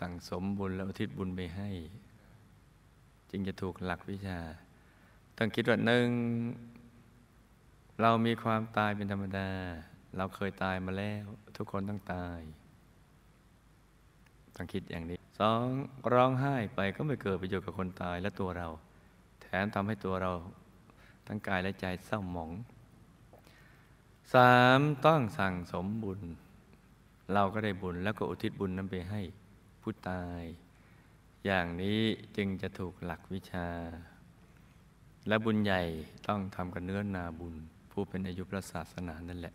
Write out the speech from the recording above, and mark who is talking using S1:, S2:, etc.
S1: สั่งสมบุญและอุทิศบุญไปให้ จึงจะถูกหลักวิชา ต้องคิดว่าหนึ่ง เรามีความตายเป็นธรรมดา เราเคยตายมาแล้ว ทุกคนต้องตาย ต้องคิดอย่างนี้สองร้องไห้ไปก็ไม่เกิดประโยชน์กับคนตายและตัวเรา แถมทำให้ตัวเราทั้งกายและใจเศร้าหมองสามต้องสั่งสมบุญ เราก็ได้บุญแล้วก็อุทิศบุญนั้นไปให้ ผู้ตาย อย่างนี้จึงจะถูกหลักวิชา และบุญใหญ่ต้องทำกับเนื้อนาบุญ ผู้เป็นอายุพระศาสนานั่นแหละ